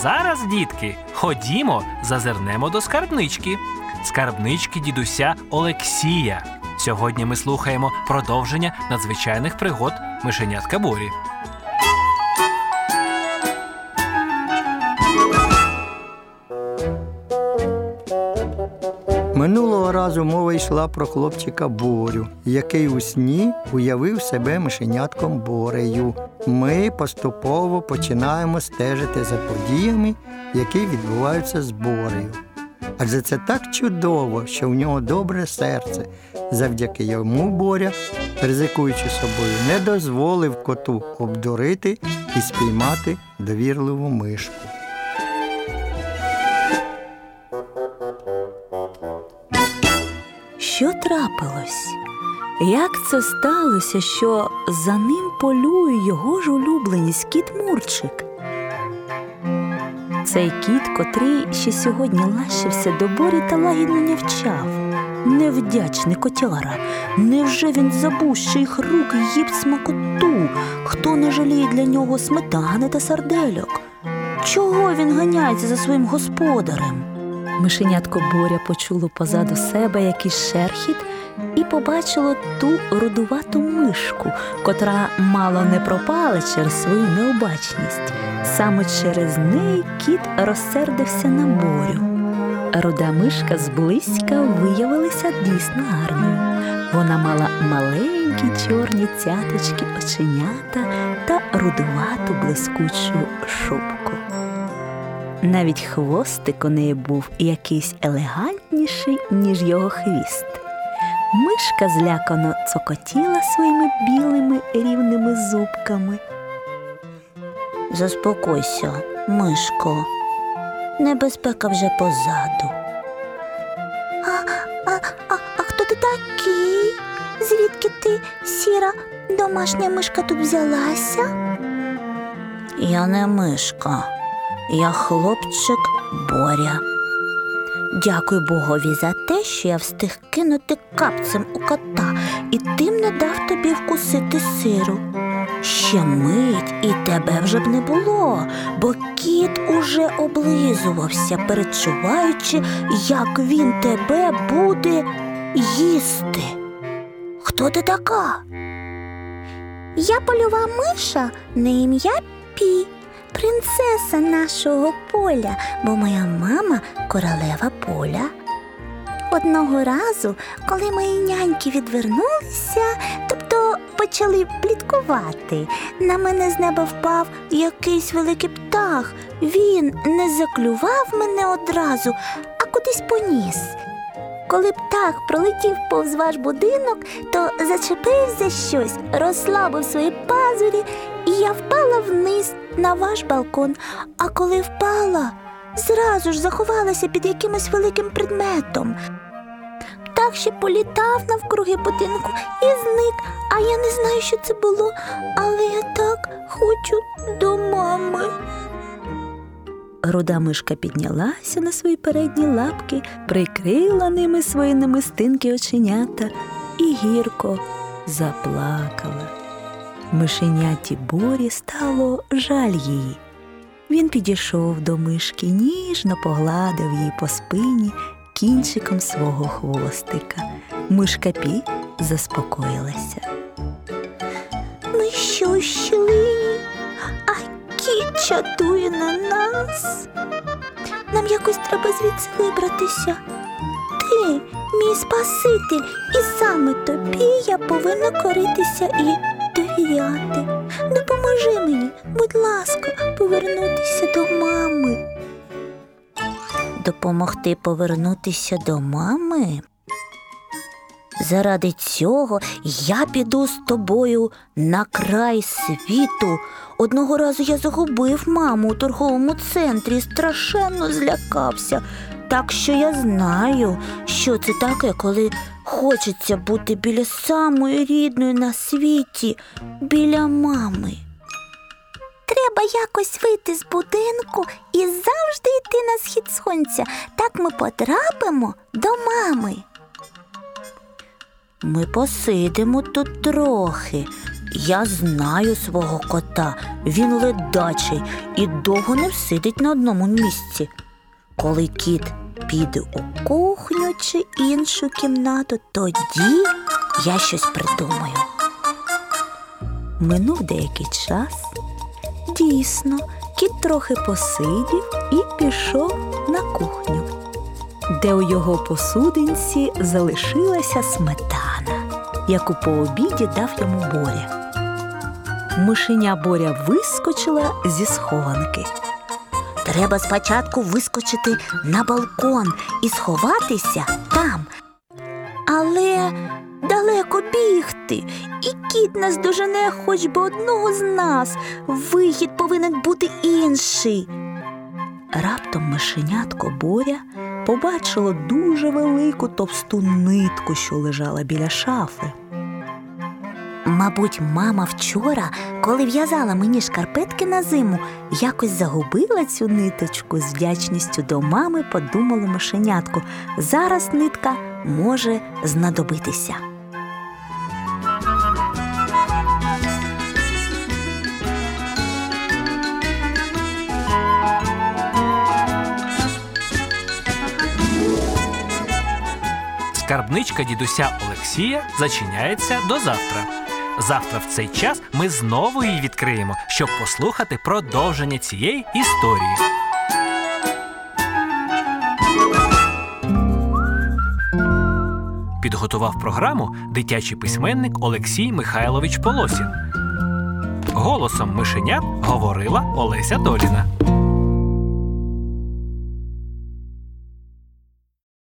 Зараз, дітки, ходімо, зазирнемо до скарбнички. Скарбнички дідуся Олексія. Сьогодні ми слухаємо продовження надзвичайних пригод мишенятка Борі. Минулого разу мова йшла про хлопчика Борю, який у сні уявив себе мишенятком Борею. Ми поступово починаємо стежити за подіями, які відбуваються з Борею. Адже це так чудово, що в нього добре серце. Завдяки йому Боря, ризикуючи собою, не дозволив коту обдурити і спіймати довірливу мишку. Що трапилось? Як це сталося, що за ним полює його ж улюбленість кіт Мурчик? Цей кіт, котрий ще сьогодні лащився до борі та лагідно нявчав. Невдячний котяра. Невже він забув, що їх рук їб смакоту? Хто не жаліє для нього сметани та сардельок? Чого він ганяється за своїм господарем? Мишенятко Боря почуло позаду себе якийсь шерхіт і побачило ту рудувату мишку, котра мало не пропала через свою необачність. Саме через неї кіт розсердився на борю. Руда мишка зблизька виявилася дійсно гарною. Вона мала маленькі чорні цяточки, оченята та рудувату блискучу шубку. Навіть хвостик у неї був якийсь елегантніший, ніж його хвіст. Мишка злякано цокотіла своїми білими рівними зубками. Заспокойся, мишко, небезпека вже позаду. А, а, а, а хто ти такий? Звідки ти, сіра, домашня мишка тут взялася? Я не мишка, я хлопчик Боря. Дякую Богові за те, що я встиг кинути капцем у кота і тим не дав тобі вкусити сиру. Ще мить і тебе вже б не було, бо кіт уже облизувався, перечуваючи, як він тебе буде їсти. Хто ти така? Я польова миша на ім'я Пі, принцеса нашого поля, бо моя мама королева поля. Одного разу, коли мої няньки відвернулися, тобто почали пліткувати, на мене з неба впав якийсь великий птах. Він не заклював мене одразу, а кудись поніс. Коли птах пролетів повз ваш будинок, то зачепив за щось, розслабив свої пазурі, і я впала вниз на ваш балкон. А коли впала, зразу ж заховалася під якимось великим предметом. Птах ще політав навкруги будинку і зник, а я не знаю, що це було, але я так хочу до мами. Руда мишка піднялася на свої передні лапки, прикрила ними свої намистинки оченята і гірко заплакала. Мишеняті борі стало жаль її. Він підійшов до мишки, ніжно погладив її по спині кінчиком свого хвостика. Мишка Пі заспокоїлася. Ми що щілині, а кіт чатує на нас. Нам якось треба звідси вибратися. Ти, мій спаситель, і саме тобі я повинна коритися і довіряти. Допоможи мені, будь ласка, повернутися до мами. Допомогти повернутися до мами? Заради цього я піду з тобою на край світу. Одного разу я загубив маму у торговому центрі страшенно злякався. Так що я знаю, що це таке, коли хочеться бути біля самої рідної на світі, біля мами. Треба якось вийти з будинку і завжди йти на схід сонця. Так ми потрапимо до мами. Ми посидимо тут трохи, Я знаю свого кота. Він ледачий і довго не всидить на одному місці. Коли кіт піде у кухню чи іншу кімнату, тоді я щось придумаю. Минув деякий час. Дійсно, кіт трохи посидів і пішов на кухню, де у його посудинці залишилася сметана, яку по обіді дав йому Боря. Мишеня Боря вискочила зі схованки. Треба спочатку вискочити на балкон і сховатися там. Але далеко бігти, і кіт нас дожене хоч би одного з нас. Вихід повинен бути інший. Раптом мишенятко Боря побачило дуже велику товсту нитку, що лежала біля шафи. Мабуть, мама вчора, коли в'язала мені шкарпетки на зиму, якось загубила цю ниточку з вдячністю до мами, подумало мишенятко. Зараз нитка може знадобитися. Скарбничка дідуся Олексія зачиняється до завтра. Завтра в цей час ми знову її відкриємо, щоб послухати продовження цієї історії. Підготував програму дитячий письменник Олексій Михайлович Полосін. Голосом мишенят говорила Олеся Доліна.